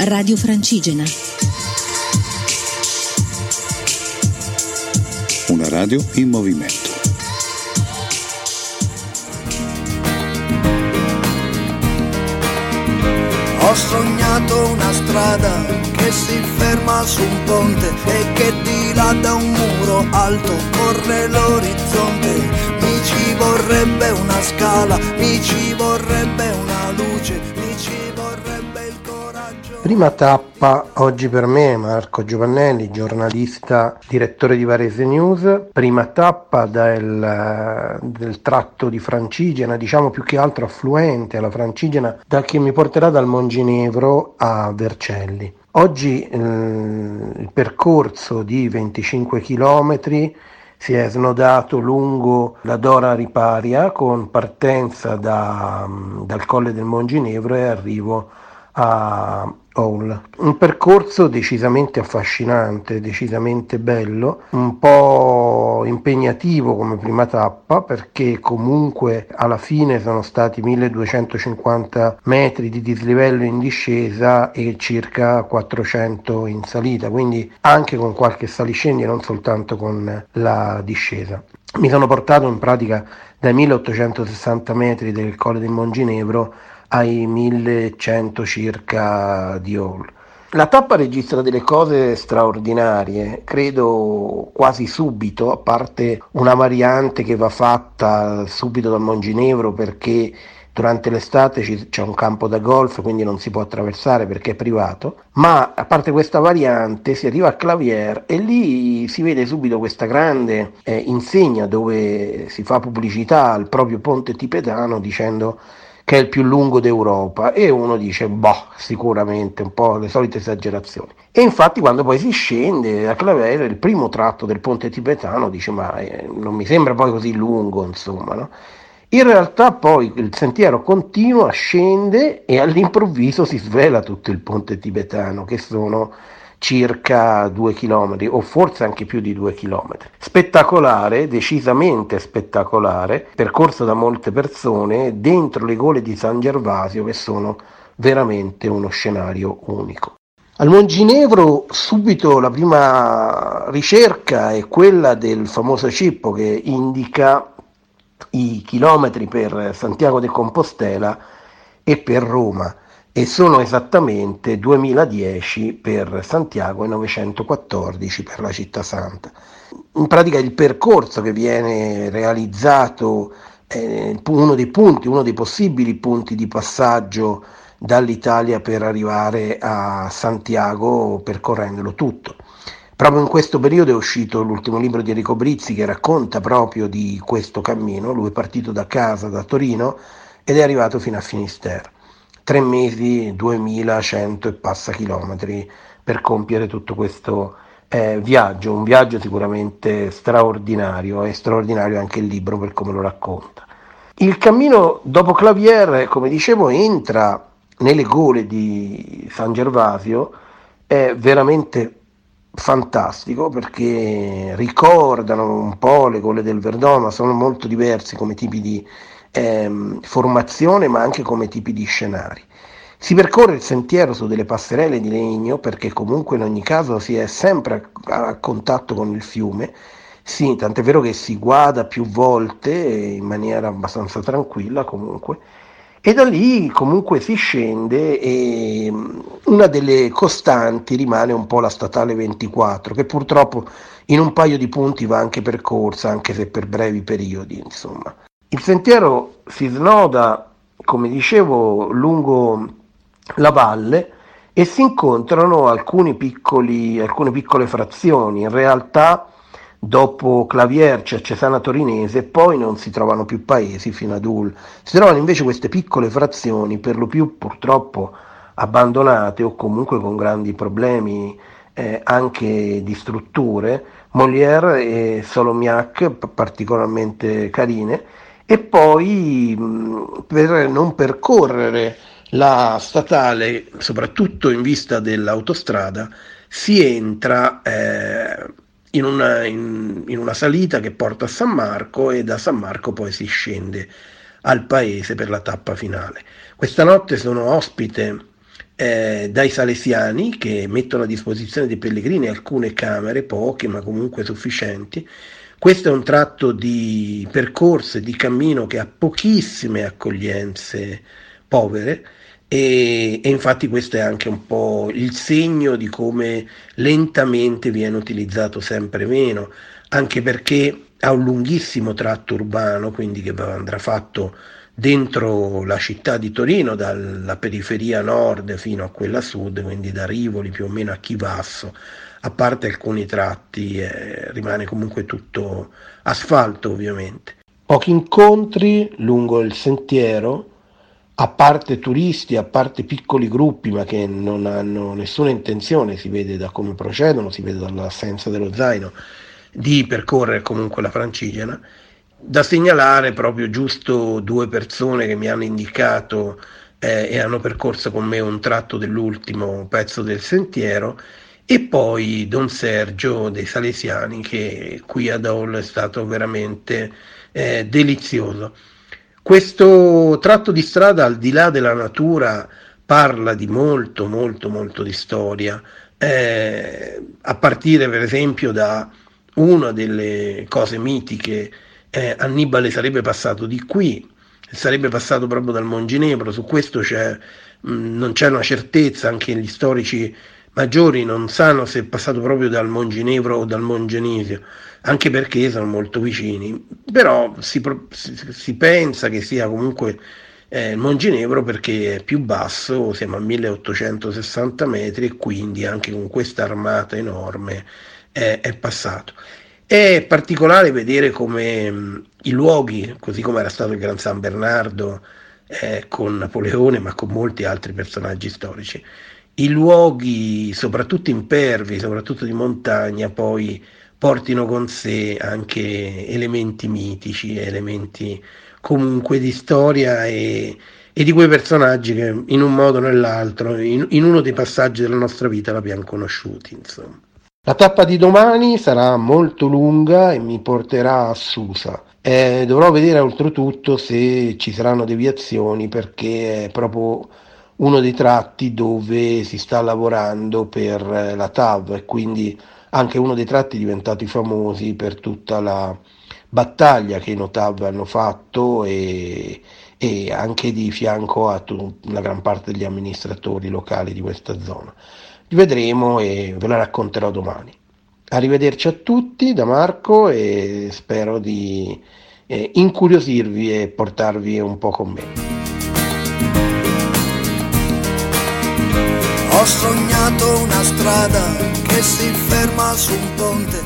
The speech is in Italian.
Radio Francigena. Una radio in movimento. Ho sognato una strada che si ferma su un ponte e che di là da un muro alto corre l'orizzonte. Mi ci vorrebbe una scala, mi ci vorrebbe una luce, Prima tappa oggi per me Marco Giovannelli, giornalista, direttore di Varese News. Prima tappa del, del tratto di Francigena, diciamo più che altro affluente alla Francigena, da che mi porterà dal Monginevro a Vercelli. Oggi eh, il percorso di 25 km si è snodato lungo la Dora Riparia con partenza da, dal Colle del Monginevro e arrivo a Hall. Un percorso decisamente affascinante, decisamente bello, un po' impegnativo come prima tappa perché comunque alla fine sono stati 1250 metri di dislivello in discesa e circa 400 in salita, quindi anche con qualche saliscendi e non soltanto con la discesa. Mi sono portato in pratica dai 1860 metri del Colle del Monginevro ai 1100 circa di Hall. La tappa registra delle cose straordinarie, credo quasi subito, a parte una variante che va fatta subito dal Monginevro perché durante l'estate c'è un campo da golf, quindi non si può attraversare perché è privato, ma a parte questa variante si arriva a Clavier e lì si vede subito questa grande eh, insegna dove si fa pubblicità al proprio ponte tibetano dicendo che è il più lungo d'Europa e uno dice boh sicuramente un po' le solite esagerazioni e infatti quando poi si scende a Clavero il primo tratto del ponte tibetano dice ma eh, non mi sembra poi così lungo insomma no? in realtà poi il sentiero continua scende e all'improvviso si svela tutto il ponte tibetano che sono circa due chilometri o forse anche più di due chilometri. Spettacolare, decisamente spettacolare, percorso da molte persone dentro le gole di San Gervasio che sono veramente uno scenario unico. Al Monginevro subito la prima ricerca è quella del famoso cippo che indica i chilometri per Santiago de Compostela e per Roma e sono esattamente 2010 per Santiago e 914 per la città santa. In pratica il percorso che viene realizzato è uno dei punti, uno dei possibili punti di passaggio dall'Italia per arrivare a Santiago percorrendolo tutto. Proprio in questo periodo è uscito l'ultimo libro di Enrico Brizzi che racconta proprio di questo cammino. Lui è partito da casa, da Torino, ed è arrivato fino a Finisterre tre mesi, 2100 e passa chilometri per compiere tutto questo eh, viaggio, un viaggio sicuramente straordinario e straordinario anche il libro per come lo racconta. Il cammino dopo Clavier, come dicevo, entra nelle gole di San Gervasio, è veramente fantastico perché ricordano un po' le gole del Verdon, ma sono molto diversi come tipi di ehm, formazione ma anche come tipi di scenari. Si percorre il sentiero su delle passerelle di legno perché comunque in ogni caso si è sempre a, a contatto con il fiume, sì, tant'è vero che si guada più volte in maniera abbastanza tranquilla comunque e da lì comunque si scende e mm, una delle costanti rimane un po' la statale 24 che purtroppo in un paio di punti va anche percorsa anche se per brevi periodi insomma. Il sentiero si snoda, come dicevo, lungo la valle e si incontrano piccoli, alcune piccole frazioni. In realtà dopo Clavier c'è Cesana Torinese poi non si trovano più paesi fino ad Ul. Si trovano invece queste piccole frazioni, per lo più purtroppo abbandonate o comunque con grandi problemi eh, anche di strutture, Molière e Solomiac particolarmente carine, e poi per non percorrere la statale, soprattutto in vista dell'autostrada, si entra eh, in, una, in, in una salita che porta a San Marco e da San Marco poi si scende al paese per la tappa finale. Questa notte sono ospite eh, dai salesiani che mettono a disposizione dei pellegrini alcune camere, poche ma comunque sufficienti. Questo è un tratto di percorso e di cammino che ha pochissime accoglienze povere e, e, infatti questo è anche un po' il segno di come lentamente viene utilizzato sempre meno, anche perché ha un lunghissimo tratto urbano, quindi che andrà fatto dentro la città di Torino, dalla periferia nord fino a quella sud, quindi da Rivoli più o meno a Chivasso, a parte alcuni tratti, eh, rimane comunque tutto asfalto ovviamente. Pochi incontri lungo il sentiero, a parte turisti, a parte piccoli gruppi, ma che non hanno nessuna intenzione, si vede da come procedono, si vede dall'assenza dello zaino, di percorrere comunque la Francigena da segnalare proprio giusto due persone che mi hanno indicato eh, e hanno percorso con me un tratto dell'ultimo pezzo del sentiero e poi Don Sergio dei Salesiani che qui ad Hall è stato veramente eh, delizioso. Questo tratto di strada al di là della natura parla di molto molto molto di storia, eh, a partire per esempio da una delle cose mitiche eh, Annibale sarebbe passato di qui, sarebbe passato proprio dal Monginevro, su questo c'è, mh, mm, non c'è una certezza, anche gli storici maggiori non sanno se è passato proprio dal Monginevro o dal Mongenisio, anche perché sono molto vicini, però si, si, pensa che sia comunque eh, il Monginevro perché è più basso, siamo a 1860 metri e quindi anche con questa armata enorme eh, è passato. È particolare vedere come mh, i luoghi, così come era stato il Gran San Bernardo eh, con Napoleone, ma con molti altri personaggi storici, i luoghi, soprattutto impervi, soprattutto di montagna, poi portino con sé anche elementi mitici, elementi comunque di storia e, e di quei personaggi che in un modo o nell'altro, in, in uno dei passaggi della nostra vita l'abbiamo conosciuti, insomma. La tappa di domani sarà molto lunga e mi porterà a Susa. Eh, dovrò vedere oltretutto se ci saranno deviazioni perché è proprio uno dei tratti dove si sta lavorando per la TAV e quindi anche uno dei tratti diventati famosi per tutta la battaglia che i Notav hanno fatto e, e anche di fianco a una gran parte degli amministratori locali di questa zona vedremo e ve la racconterò domani. Arrivederci a tutti da Marco e spero di eh, incuriosirvi e portarvi un po' con me. Ho sognato una strada che si ferma su un ponte